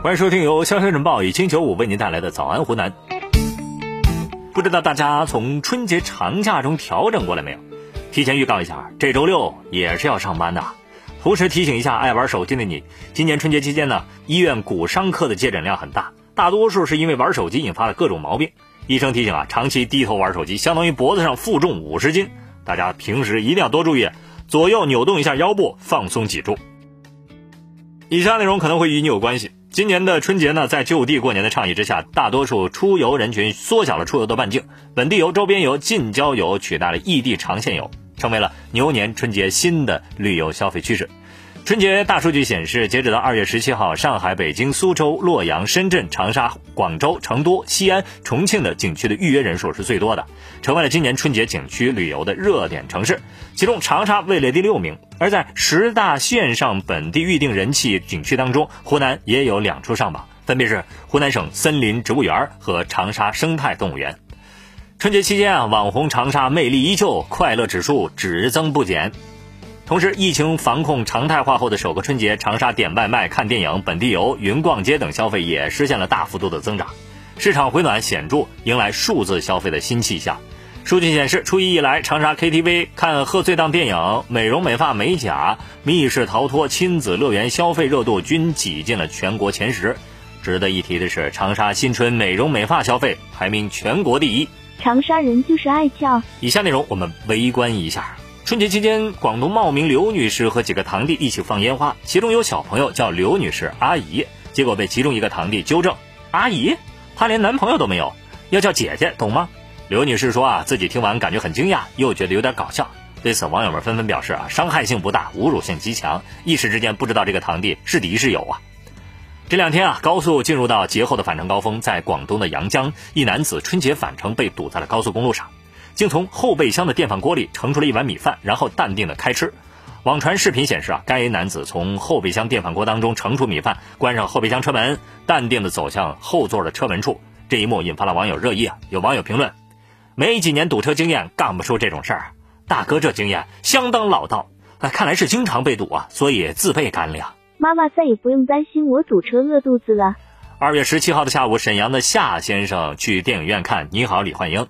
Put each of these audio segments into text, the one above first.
欢迎收听由潇潇晨报以清九五为您带来的早安湖南。不知道大家从春节长假中调整过来没有？提前预告一下，这周六也是要上班的。同时提醒一下爱玩手机的你，今年春节期间呢，医院骨伤科的接诊量很大，大多数是因为玩手机引发了各种毛病。医生提醒啊，长期低头玩手机，相当于脖子上负重五十斤，大家平时一定要多注意，左右扭动一下腰部，放松脊柱。以下内容可能会与你有关系。今年的春节呢，在就地过年的倡议之下，大多数出游人群缩小了出游的半径，本地游、周边游、近郊游取代了异地长线游，成为了牛年春节新的旅游消费趋势。春节大数据显示，截止到二月十七号，上海、北京、苏州、洛阳、深圳、长沙、广州、成都、西安、重庆的景区的预约人数是最多的，成为了今年春节景区旅游的热点城市。其中，长沙位列第六名。而在十大线上本地预订人气景区当中，湖南也有两处上榜，分别是湖南省森林植物园和长沙生态动物园。春节期间啊，网红长沙魅力依旧，快乐指数只增不减。同时，疫情防控常态化后的首个春节，长沙点外卖、看电影、本地游、云逛街等消费也实现了大幅度的增长，市场回暖显著，迎来数字消费的新气象。数据显示，初一以来，长沙 KTV、看贺岁档电影、美容美发美甲、密室逃脱、亲子乐园消费热度均挤进了全国前十。值得一提的是，长沙新春美容美发消费排名全国第一。长沙人就是爱俏。以下内容我们围观一下。春节期间，广东茂名刘女士和几个堂弟一起放烟花，其中有小朋友叫刘女士阿姨，结果被其中一个堂弟纠正：“阿姨，她连男朋友都没有，要叫姐姐，懂吗？”刘女士说：“啊，自己听完感觉很惊讶，又觉得有点搞笑。”对此，网友们纷纷表示：“啊，伤害性不大，侮辱性极强，一时之间不知道这个堂弟是敌是友啊。”这两天啊，高速进入到节后的返程高峰，在广东的阳江，一男子春节返程被堵在了高速公路上。竟从后备箱的电饭锅里盛出了一碗米饭，然后淡定的开吃。网传视频显示啊，该男子从后备箱电饭锅当中盛出米饭，关上后备箱车门，淡定的走向后座的车门处。这一幕引发了网友热议啊！有网友评论：没几年堵车经验，干不出这种事儿。大哥这经验相当老道，哎，看来是经常被堵啊，所以自备干粮。妈妈再也不用担心我堵车饿肚子了。二月十七号的下午，沈阳的夏先生去电影院看《你好，李焕英》，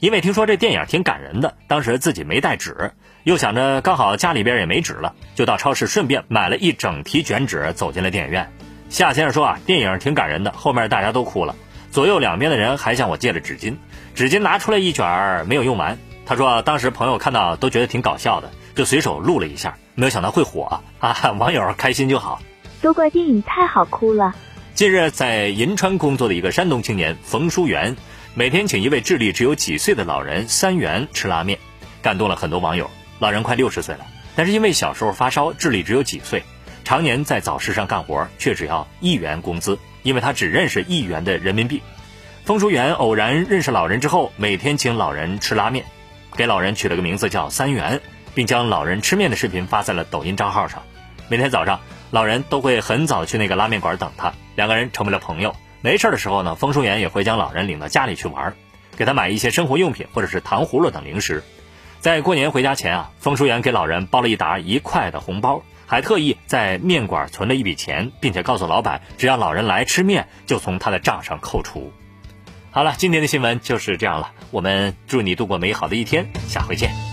因为听说这电影挺感人的，当时自己没带纸，又想着刚好家里边也没纸了，就到超市顺便买了一整提卷纸，走进了电影院。夏先生说啊，电影挺感人的，后面大家都哭了，左右两边的人还向我借了纸巾，纸巾拿出来一卷儿没有用完。他说当时朋友看到都觉得挺搞笑的，就随手录了一下，没有想到会火啊！网友开心就好，都怪电影太好哭了。近日，在银川工作的一个山东青年冯书元，每天请一位智力只有几岁的老人三元吃拉面，感动了很多网友。老人快六十岁了，但是因为小时候发烧，智力只有几岁，常年在早市上干活，却只要一元工资，因为他只认识一元的人民币。冯书元偶然认识老人之后，每天请老人吃拉面，给老人取了个名字叫三元，并将老人吃面的视频发在了抖音账号上。每天早上，老人都会很早去那个拉面馆等他。两个人成为了朋友。没事的时候呢，风书元也会将老人领到家里去玩，给他买一些生活用品或者是糖葫芦等零食。在过年回家前啊，风书元给老人包了一沓一块的红包，还特意在面馆存了一笔钱，并且告诉老板，只要老人来吃面，就从他的账上扣除。好了，今天的新闻就是这样了。我们祝你度过美好的一天，下回见。